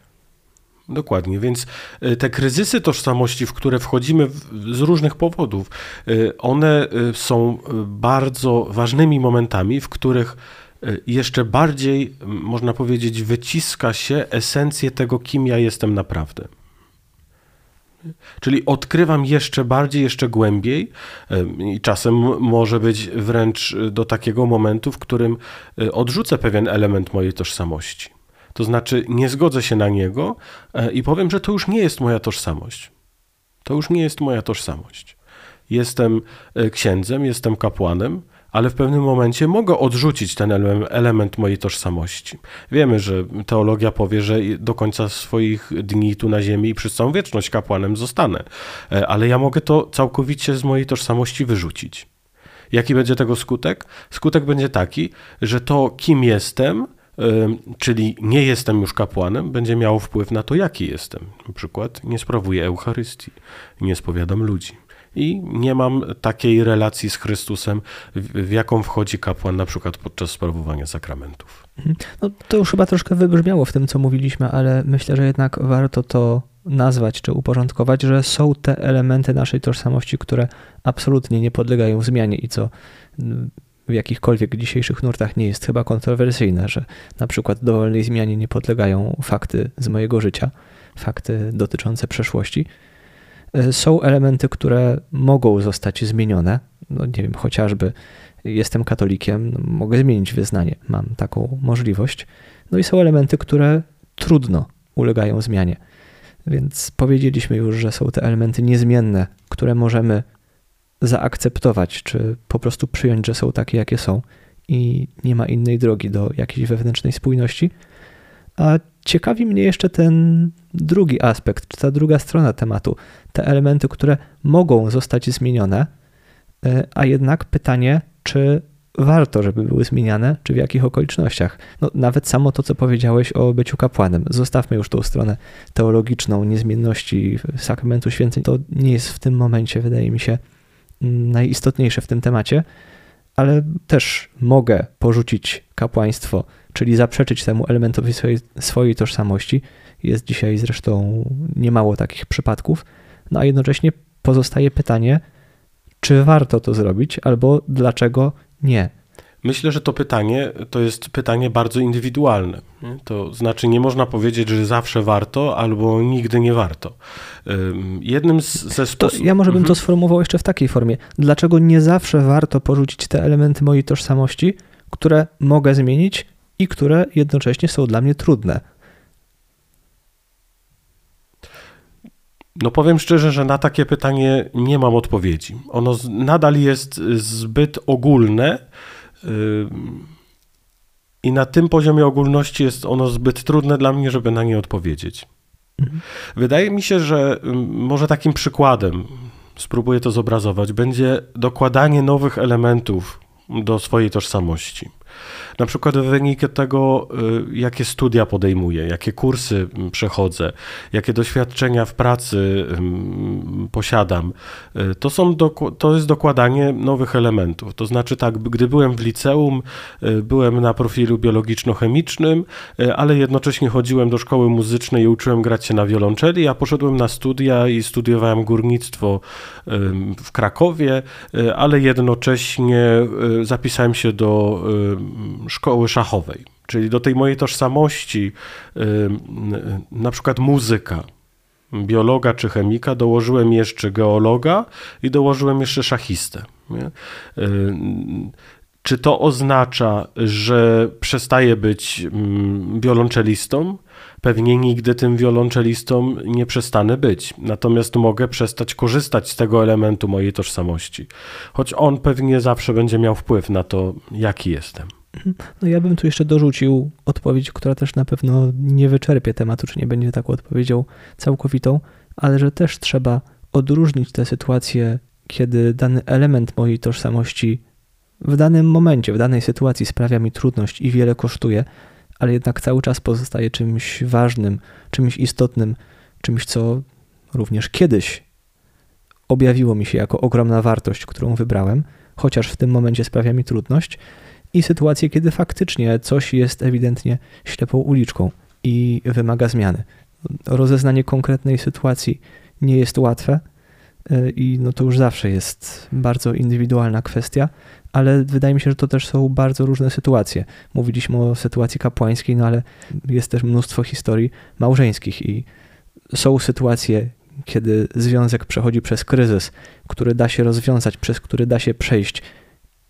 Dokładnie, więc e, te kryzysy tożsamości, w które wchodzimy z różnych powodów, e, one e, są bardzo ważnymi momentami, w których jeszcze bardziej, można powiedzieć, wyciska się esencję tego, kim ja jestem naprawdę. Czyli odkrywam jeszcze bardziej, jeszcze głębiej i czasem może być wręcz do takiego momentu, w którym e, odrzucę pewien element mojej tożsamości. To znaczy nie zgodzę się na niego e, i powiem, że to już nie jest moja tożsamość. To już nie jest moja tożsamość. Jestem e, księdzem, jestem kapłanem, ale w pewnym momencie mogę odrzucić ten element mojej tożsamości. Wiemy, że teologia powie, że do końca swoich dni tu na ziemi i przez całą wieczność kapłanem zostanę, e, ale ja mogę to całkowicie z mojej tożsamości wyrzucić. Jaki będzie tego skutek? Skutek będzie taki, że to, kim jestem, e, czyli nie jestem już kapłanem, będzie miało wpływ na to, jaki jestem. Na przykład nie sprawuję Eucharystii, nie spowiadam ludzi i nie mam takiej relacji z Chrystusem, w, jaką wchodzi kapłan na przykład podczas sprawowania sakramentów. Mhm. No, to już chyba troszkę wybrzmiało w tym, co mówiliśmy, ale myślę, że jednak warto to nazwać czy uporządkować, że są te elementy naszej tożsamości, które absolutnie nie podlegają zmianie i co w jakichkolwiek dzisiejszych nurtach nie jest chyba kontrowersyjne, że na przykład dowolnej zmianie nie podlegają fakty z mojego życia, fakty dotyczące przeszłości, są elementy, które mogą zostać zmienione. No nie wiem, chociażby jestem katolikiem, no mogę zmienić wyznanie, mam taką możliwość. No i są elementy, które trudno ulegają zmianie. Więc powiedzieliśmy już, że są te elementy niezmienne, które możemy zaakceptować, czy po prostu przyjąć, że są takie, jakie są i nie ma innej drogi do jakiejś wewnętrznej spójności. A ciekawi mnie jeszcze ten drugi aspekt, czy ta druga strona tematu, te elementy, które mogą zostać zmienione, e, a jednak pytanie, czy warto, żeby były zmieniane, czy w jakich okolicznościach. No, nawet samo to, co powiedziałeś o byciu kapłanem. Zostawmy już tą stronę teologiczną, niezmienności sakramentu święceń. To nie jest w tym momencie, wydaje mi się, najistotniejsze w tym temacie, ale też mogę porzucić kapłaństwo, czyli zaprzeczyć temu elementowi swojej, swojej tożsamości. Jest dzisiaj zresztą niemało takich przypadków. No a jednocześnie pozostaje pytanie, czy warto to zrobić, albo dlaczego nie. Myślę, że to pytanie to jest pytanie bardzo indywidualne. To znaczy, nie można powiedzieć, że zawsze warto albo nigdy nie warto. Jednym z, ze sposobów. Ja może bym mhm. to sformułował jeszcze w takiej formie. Dlaczego nie zawsze warto porzucić te elementy mojej tożsamości, które mogę zmienić i które jednocześnie są dla mnie trudne? No powiem szczerze, że na takie pytanie nie mam odpowiedzi. Ono nadal jest zbyt ogólne i na tym poziomie ogólności jest ono zbyt trudne dla mnie, żeby na nie odpowiedzieć. Mhm. Wydaje mi się, że może takim przykładem, spróbuję to zobrazować, będzie dokładanie nowych elementów do swojej tożsamości. Na przykład wynik tego, y, jakie studia podejmuję, jakie kursy przechodzę, jakie doświadczenia w pracy posiadam, y, to, są to jest dokładanie nowych elementów. To znaczy tak, gdy byłem w liceum, y, byłem na profilu biologiczno-chemicznym, ale jednocześnie chodziłem do szkoły muzycznej i uczyłem grać się na wiolonczeli. Ja poszedłem na studia i studiowałem górnictwo w Krakowie, ale jednocześnie zapisałem się do szkoły szachowej, czyli do tej mojej tożsamości, na przykład muzyka, biologa czy chemika, dołożyłem jeszcze geologa i dołożyłem jeszcze szachistę. Nie? Czy to oznacza, że przestaję być wiolonczelistą? Pewnie nigdy tym wiolonczelistą nie przestanę być. Natomiast mogę przestać korzystać z tego elementu mojej tożsamości. Choć on pewnie zawsze będzie miał wpływ na to, jaki jestem. No ja bym tu jeszcze dorzucił odpowiedź, która też na pewno nie wyczerpie tematu, czy nie będzie taką odpowiedzią całkowitą, ale że też trzeba odróżnić te sytuacje, kiedy dany element mojej tożsamości w danym momencie, w danej sytuacji sprawia mi trudność i wiele kosztuje, ale jednak cały czas pozostaje czymś ważnym, czymś istotnym, czymś, co również kiedyś objawiło mi się jako ogromna wartość, którą wybrałem, chociaż w tym momencie sprawia mi trudność, i sytuacje, kiedy faktycznie coś jest ewidentnie ślepą uliczką i wymaga zmiany. Rozeznanie konkretnej sytuacji nie jest łatwe e, i no to już zawsze jest bardzo indywidualna kwestia, ale wydaje mi się, że to też są bardzo różne sytuacje. Mówiliśmy o sytuacji kapłańskiej, no ale jest też mnóstwo historii małżeńskich i są sytuacje, kiedy związek przechodzi przez kryzys, który da się rozwiązać, przez który da się przejść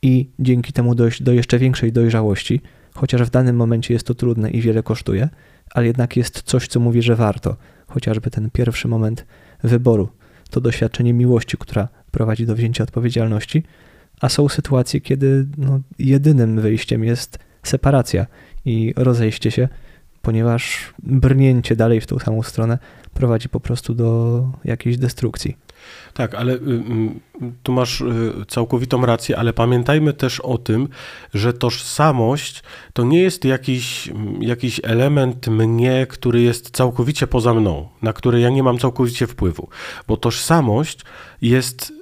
i dzięki temu dojść do jeszcze większej dojrzałości, chociaż w danym momencie jest to trudne i wiele kosztuje, ale jednak jest coś, co mówi, że warto, chociażby ten pierwszy moment wyboru, to doświadczenie miłości, która prowadzi do wzięcia odpowiedzialności, a są sytuacje, kiedy no, jedynym wyjściem jest separacja i rozejście się, ponieważ brnięcie dalej w tą samą stronę prowadzi po prostu do jakiejś destrukcji. Tak, ale y, y, tu masz y, całkowitą rację, ale pamiętajmy też o tym, że tożsamość to nie jest jakiś, jakiś element mnie, który jest całkowicie poza mną, na który ja nie mam całkowicie wpływu, bo tożsamość jest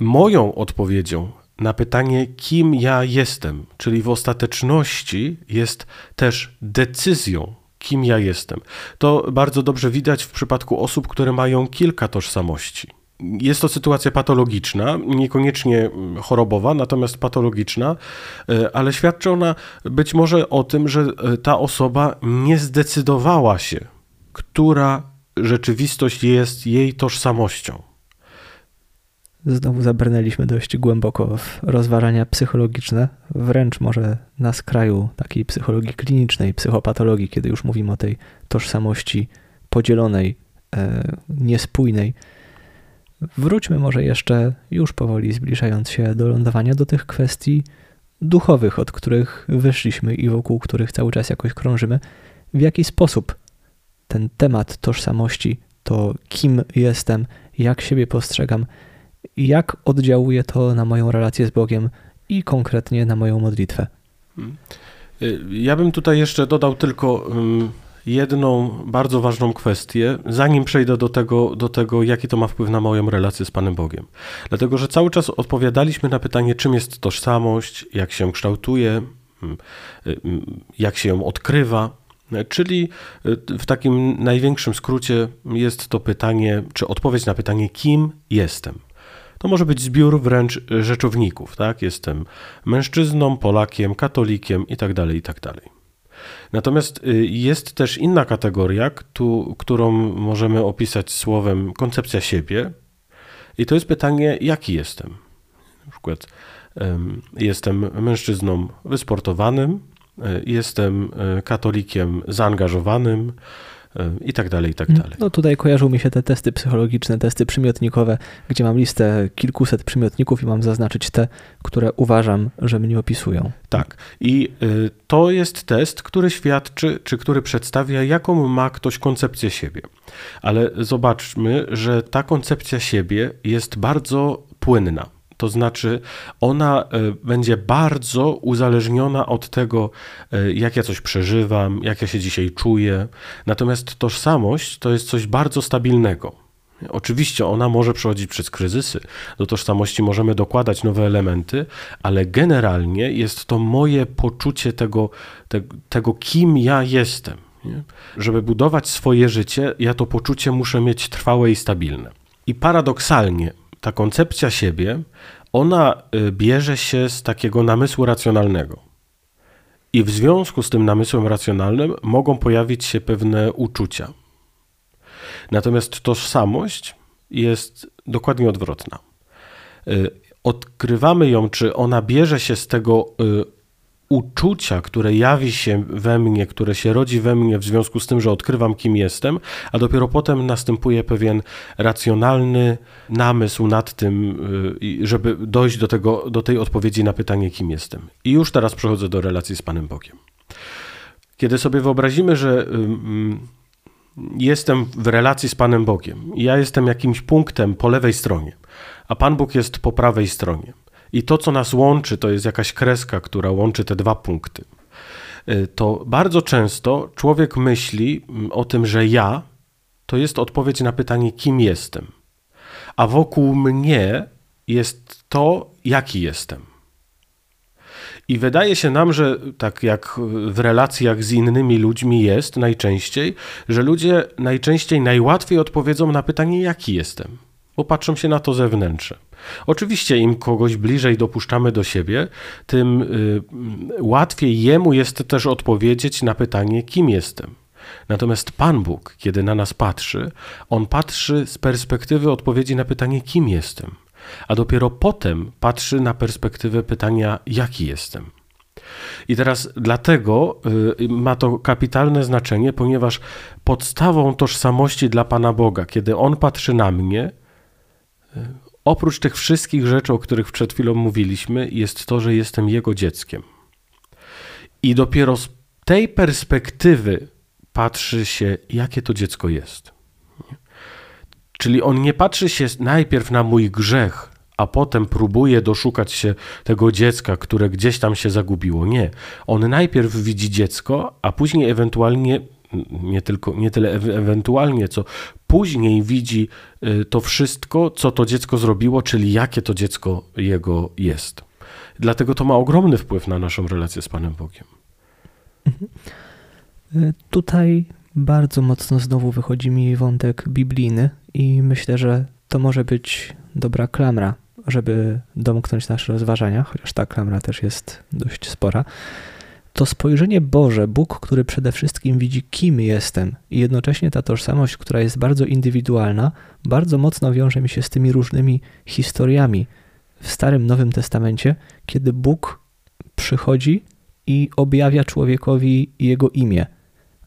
moją odpowiedzią na pytanie, kim ja jestem, czyli w ostateczności jest też decyzją kim ja jestem. To bardzo dobrze widać w przypadku osób, które mają kilka tożsamości. Jest to sytuacja patologiczna, niekoniecznie chorobowa, natomiast patologiczna, e, ale świadczy ona być może o tym, że e, ta osoba nie zdecydowała się, która rzeczywistość jest jej tożsamością. Znowu zabrnęliśmy dość głęboko w rozważania psychologiczne, wręcz może na skraju takiej psychologii klinicznej, psychopatologii, kiedy już mówimy o tej tożsamości podzielonej, e, niespójnej. Wróćmy może jeszcze, już powoli zbliżając się do lądowania, do tych kwestii duchowych, od których wyszliśmy i wokół których cały czas jakoś krążymy. W jaki sposób ten temat tożsamości, to kim jestem, jak siebie postrzegam, jak oddziałuje to na moją relację z Bogiem i konkretnie na moją modlitwę. Hmm. Y, ja bym tutaj jeszcze dodał tylko jedną bardzo ważną kwestię, zanim przejdę do tego, do tego, jaki to ma wpływ na moją relację z Panem Bogiem. Dlatego, że cały czas odpowiadaliśmy na pytanie, czym jest tożsamość, jak się kształtuje, mm, mm, jak się ją odkrywa. Czyli y, w takim największym skrócie jest to pytanie, czy odpowiedź na pytanie, kim jestem. To może być zbiór wręcz rzeczowników, tak? Jestem mężczyzną, Polakiem, katolikiem itd., tak itd. Tak Natomiast y, jest też inna kategoria, którą możemy opisać słowem koncepcja siebie, i to jest pytanie, jaki jestem. Na przykład jestem mężczyzną wysportowanym, y, jestem y, katolikiem zaangażowanym, i tak dalej, i tak mm, dalej. No tutaj kojarzą mi się te testy psychologiczne, testy przymiotnikowe, gdzie mam listę kilkuset przymiotników i mam zaznaczyć te, które uważam, że mnie opisują. Tak. I y, to jest test, który świadczy, czy który przedstawia, jaką ma ktoś koncepcję siebie. Ale zobaczmy, że ta koncepcja siebie jest bardzo płynna. To znaczy, ona e, będzie bardzo uzależniona od tego, e, jak ja coś przeżywam, jak ja się dzisiaj czuję. Natomiast tożsamość to jest coś bardzo stabilnego. Oczywiście ona może przechodzić przez kryzysy, do tożsamości możemy dokładać nowe elementy, ale generalnie jest to moje poczucie tego, te, tego kim ja jestem. Nie? Żeby budować swoje życie, ja to poczucie muszę mieć trwałe i stabilne. I paradoksalnie ta koncepcja siebie, ona y, bierze się z takiego namysłu racjonalnego. I w związku z tym namysłem racjonalnym mogą pojawić się pewne uczucia. Natomiast tożsamość jest dokładnie odwrotna. Y, odkrywamy ją, czy ona bierze się z tego y, uczucia, które jawi się we mnie, które się rodzi we mnie w związku z tym, że odkrywam, kim jestem, a dopiero potem następuje pewien racjonalny namysł nad tym, y, żeby dojść do, tego, do tej odpowiedzi na pytanie, kim jestem. I już teraz przechodzę do relacji z Panem Bogiem. Kiedy sobie wyobrazimy, że jestem w relacji z Panem Bogiem, ja jestem jakimś punktem po lewej stronie, a Pan Bóg jest po prawej stronie i to, co nas łączy, to jest jakaś kreska, która łączy te dwa punkty. Y, to bardzo często człowiek myśli mm, o tym, że ja to jest odpowiedź na pytanie, kim jestem. A wokół mnie jest to, jaki jestem. I wydaje się nam, że tak jak w relacjach z innymi ludźmi jest najczęściej, że ludzie najczęściej najłatwiej odpowiedzą na pytanie, jaki jestem, bo patrzą się na to zewnętrzne. Oczywiście im kogoś bliżej dopuszczamy do siebie, tym y, łatwiej jemu jest też odpowiedzieć na pytanie, kim jestem. Natomiast Pan Bóg, kiedy na nas patrzy, on patrzy z perspektywy odpowiedzi na pytanie, kim jestem, a dopiero potem patrzy na perspektywę pytania, jaki jestem. I teraz dlatego y, ma to kapitalne znaczenie, ponieważ podstawą tożsamości dla Pana Boga, kiedy On patrzy na mnie, Oprócz tych wszystkich rzeczy, o których przed chwilą mówiliśmy, jest to, że jestem Jego dzieckiem. I dopiero z tej perspektywy patrzy się, jakie to dziecko jest. Czyli on nie patrzy się najpierw na mój grzech, a potem próbuje doszukać się tego dziecka, które gdzieś tam się zagubiło. Nie. On najpierw widzi dziecko, a później ewentualnie nie, tylko, nie tyle ewentualnie, co później widzi y, to wszystko, co to dziecko zrobiło, czyli jakie to dziecko jego jest. Dlatego to ma ogromny wpływ na naszą relację z Panem Bogiem. Mhm. Y, tutaj bardzo mocno znowu wychodzi mi wątek biblijny i myślę, że to może być dobra klamra, żeby domknąć nasze rozważania, chociaż ta klamra też jest dość spora to spojrzenie Boże, Bóg, który przede wszystkim widzi, kim jestem, i jednocześnie ta tożsamość, która jest bardzo indywidualna, bardzo mocno wiąże mi się z tymi różnymi historiami w Starym Nowym Testamencie, kiedy Bóg przychodzi i objawia człowiekowi jego imię,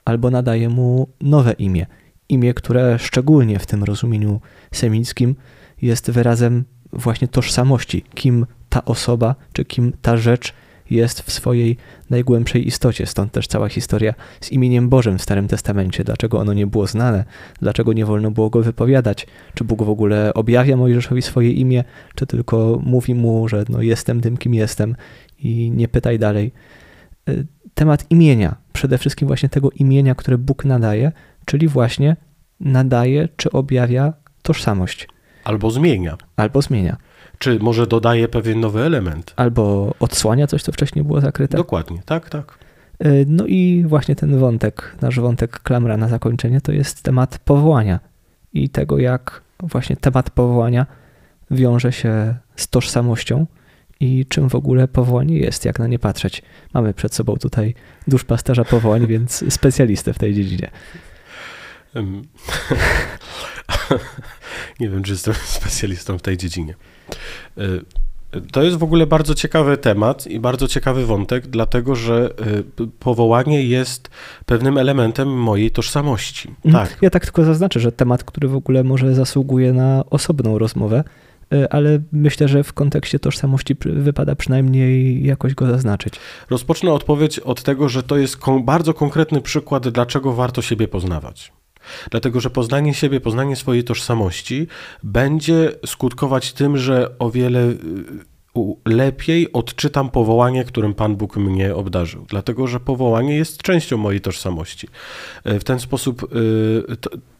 albo nadaje mu nowe imię. Imię, które szczególnie w tym rozumieniu semickim jest wyrazem właśnie tożsamości, kim ta osoba, czy kim ta rzecz jest w swojej najgłębszej istocie. Stąd też cała historia z imieniem Bożym w Starym Testamencie. Dlaczego ono nie było znane, dlaczego nie wolno było go wypowiadać, czy Bóg w ogóle objawia Mojżeszowi swoje imię, czy tylko mówi mu, że no jestem tym, kim jestem i nie pytaj dalej. Y, temat imienia, przede wszystkim właśnie tego imienia, które Bóg nadaje, czyli właśnie nadaje czy objawia tożsamość. Albo zmienia. Albo zmienia. Czy może dodaje pewien nowy element. Albo odsłania coś, co wcześniej było zakryte. Dokładnie, tak, tak. Y, no i właśnie ten wątek, nasz wątek klamra na zakończenie, to jest temat powołania i tego, jak właśnie temat powołania wiąże się z tożsamością i czym w ogóle powołanie jest, jak na nie patrzeć. Mamy przed sobą tutaj duszpasterza powołań, więc specjalistę w tej dziedzinie. Nie wiem, czy jestem specjalistą w tej dziedzinie. Y, to jest w ogóle bardzo ciekawy temat i bardzo ciekawy wątek, dlatego że y, powołanie jest pewnym elementem mojej tożsamości. Mhm. Tak. Ja tak tylko zaznaczę, że temat, który w ogóle może zasługuje na osobną rozmowę, y, ale myślę, że w kontekście tożsamości wypada przynajmniej jakoś go zaznaczyć. Rozpocznę odpowiedź od tego, że to jest bardzo konkretny przykład, dlaczego warto siebie poznawać. Dlatego, że poznanie siebie, poznanie swojej tożsamości będzie skutkować tym, że o wiele y, lepiej odczytam powołanie, którym Pan Bóg mnie obdarzył. Dlatego, że powołanie jest częścią mojej tożsamości. E, w ten sposób y,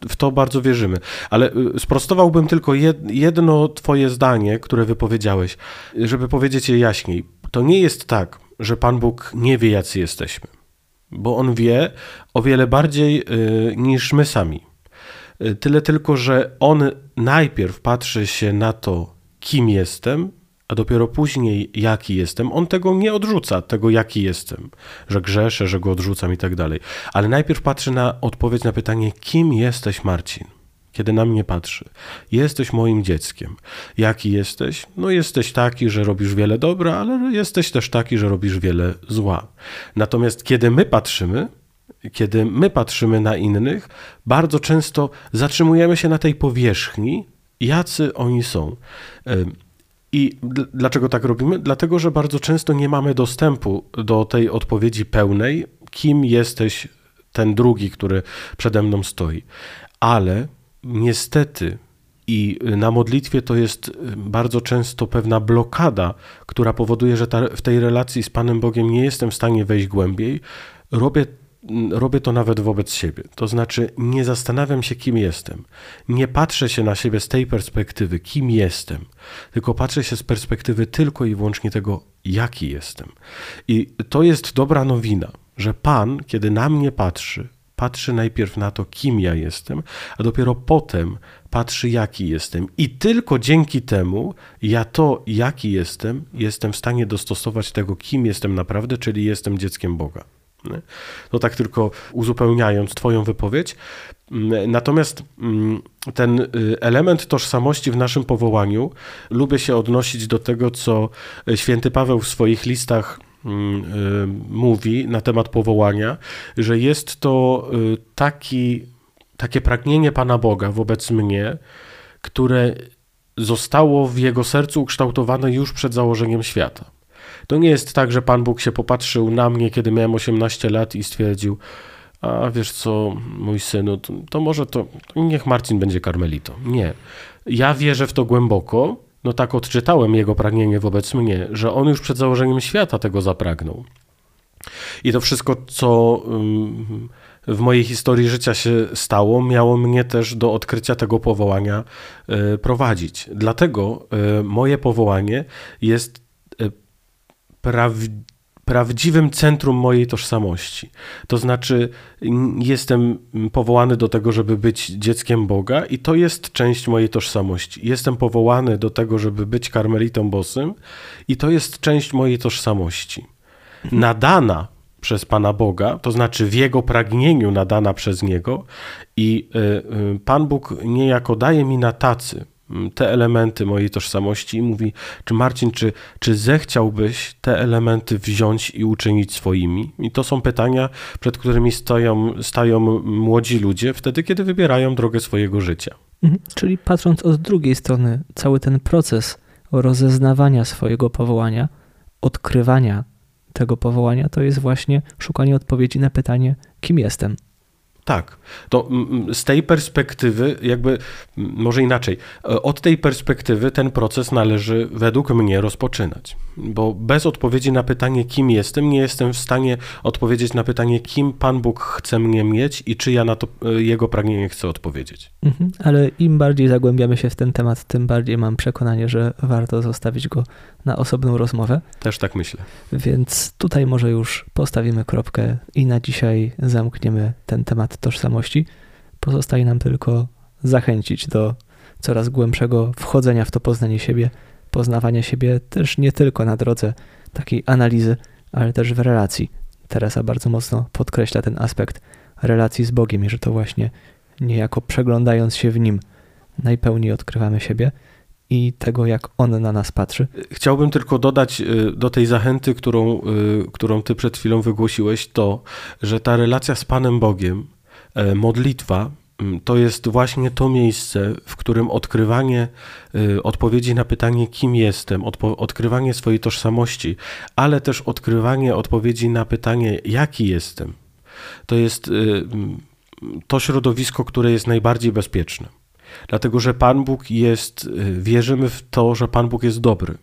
w to bardzo wierzymy. Ale y, sprostowałbym tylko jedno Twoje zdanie, które wypowiedziałeś, żeby powiedzieć je jaśniej. To nie jest tak, że Pan Bóg nie wie, jacy jesteśmy bo on wie o wiele bardziej y, niż my sami. Y, tyle tylko, że on najpierw patrzy się na to, kim jestem, a dopiero później jaki jestem. On tego nie odrzuca, tego jaki jestem, że grzeszę, że go odrzucam i tak dalej. Ale najpierw patrzy na odpowiedź na pytanie, kim jesteś, Marcin kiedy na mnie patrzy. Jesteś moim dzieckiem. Jaki jesteś? No jesteś taki, że robisz wiele dobra, ale jesteś też taki, że robisz wiele zła. Natomiast kiedy my patrzymy, kiedy my patrzymy na innych, bardzo często zatrzymujemy się na tej powierzchni, jacy oni są. I dlaczego tak robimy? Dlatego, że bardzo często nie mamy dostępu do tej odpowiedzi pełnej, kim jesteś ten drugi, który przede mną stoi. Ale niestety i na modlitwie to jest y, bardzo często pewna blokada, która powoduje, że ta, w tej relacji z Panem Bogiem nie jestem w stanie wejść głębiej. Robię, robię to nawet wobec siebie. To znaczy, nie zastanawiam się, kim jestem. Nie patrzę się na siebie z tej perspektywy, kim jestem, tylko patrzę się z perspektywy tylko i wyłącznie tego, jaki jestem. I to jest dobra nowina, że Pan, kiedy na mnie patrzy, patrzy najpierw na to, kim ja jestem, a dopiero potem patrzy, jaki jestem. I tylko dzięki temu ja to, jaki jestem, jestem w stanie dostosować tego, kim jestem naprawdę, czyli jestem dzieckiem Boga. To tak tylko uzupełniając Twoją wypowiedź. Mm, natomiast mm, ten y, element tożsamości w naszym powołaniu lubię się odnosić do tego, co święty Paweł w swoich listach y, mówi na temat powołania, że jest to y, taki, takie pragnienie Pana Boga wobec mnie, które zostało w jego sercu ukształtowane już przed założeniem świata. To nie jest tak, że Pan Bóg się popatrzył na mnie, kiedy miałem 18 lat i stwierdził, a wiesz co, mój synu, to, to może to niech Marcin będzie karmelito. Nie. Ja wierzę w to głęboko no tak odczytałem jego pragnienie wobec mnie, że on już przed założeniem świata tego zapragnął. I to wszystko, co w mojej historii życia się stało, miało mnie też do odkrycia tego powołania e, prowadzić. Dlatego e, moje powołanie jest e, prawdziwe prawdziwym centrum mojej tożsamości. To znaczy, jestem powołany do tego, żeby być dzieckiem Boga, i to jest część mojej tożsamości. Jestem powołany do tego, żeby być karmelitą bosym, i to jest część mojej tożsamości. Nadana przez Pana Boga, to znaczy w Jego pragnieniu nadana przez Niego, i y, y, Pan Bóg niejako daje mi na tacy te elementy mojej tożsamości i mówi, czy Marcin, czy, czy zechciałbyś te elementy wziąć i uczynić swoimi? I to są pytania, przed którymi stoją, stają młodzi ludzie wtedy, kiedy wybierają drogę swojego życia. Mhm. Czyli patrząc od drugiej strony, cały ten proces rozeznawania swojego powołania, odkrywania tego powołania, to jest właśnie szukanie odpowiedzi na pytanie, kim jestem. Tak. To z tej perspektywy, jakby, może inaczej, e, od tej perspektywy ten proces należy według mnie rozpoczynać. Bo bez odpowiedzi na pytanie, kim jestem, nie jestem w stanie odpowiedzieć na pytanie, kim Pan Bóg chce mnie mieć i czy ja na to e, Jego pragnienie chcę odpowiedzieć. Mhm, ale im bardziej zagłębiamy się w ten temat, tym bardziej mam przekonanie, że warto zostawić go na osobną rozmowę. Też tak myślę. Więc tutaj może już postawimy kropkę i na dzisiaj zamkniemy ten temat tożsamości. Pozostaje nam tylko zachęcić do coraz głębszego wchodzenia w to poznanie siebie, poznawania siebie też nie tylko na drodze takiej analizy, ale też w relacji. Teresa bardzo mocno podkreśla ten aspekt relacji z Bogiem i że to właśnie niejako przeglądając się w nim najpełniej odkrywamy siebie i tego, jak on na nas patrzy. Chciałbym tylko dodać y, do tej zachęty, którą, y, którą ty przed chwilą wygłosiłeś, to, że ta relacja z Panem Bogiem, modlitwa, mm, to jest właśnie to miejsce, w którym odkrywanie y, odpowiedzi na pytanie, kim jestem, odkrywanie swojej tożsamości, ale też odkrywanie odpowiedzi na pytanie, jaki jestem, to jest mm, to środowisko, które jest najbardziej bezpieczne. Dlatego, że Pan Bóg jest, y, wierzymy w to, że Pan Bóg jest dobry.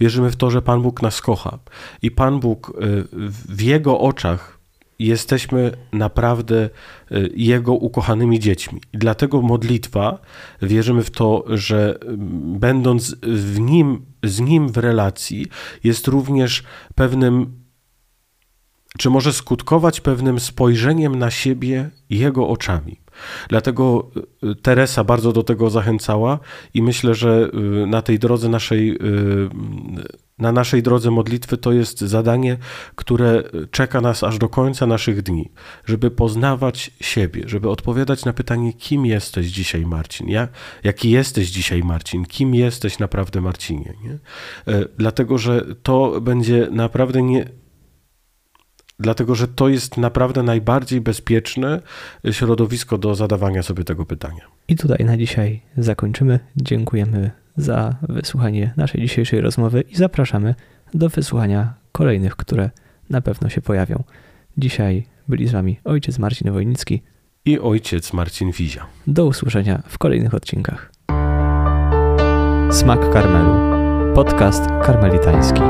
Wierzymy w to, że Pan Bóg nas kocha. I Pan Bóg y, w Jego oczach jesteśmy naprawdę y, Jego ukochanymi dziećmi. I dlatego modlitwa, wierzymy w to, że będąc w nim, z Nim w relacji, jest również pewnym, czy może skutkować pewnym spojrzeniem na siebie Jego oczami. Dlatego y, Teresa bardzo do tego zachęcała i myślę, że y, na tej drodze naszej, y, na naszej drodze modlitwy to jest zadanie, które czeka nas aż do końca naszych dni, żeby poznawać siebie, żeby odpowiadać na pytanie, kim jesteś dzisiaj, Marcin? Ja, jaki jesteś dzisiaj, Marcin? Kim jesteś naprawdę, Marcinie? Nie? Dlatego, że to będzie naprawdę nie dlatego że to jest naprawdę najbardziej bezpieczne środowisko do zadawania sobie tego pytania. I tutaj na dzisiaj zakończymy. Dziękujemy za wysłuchanie naszej dzisiejszej rozmowy i zapraszamy do wysłuchania kolejnych, które na pewno się pojawią. Dzisiaj byli z Wami ojciec Marcin Wojnicki i ojciec Marcin Wizia. Do usłyszenia w kolejnych odcinkach. Smak Karmelu. Podcast karmelitański.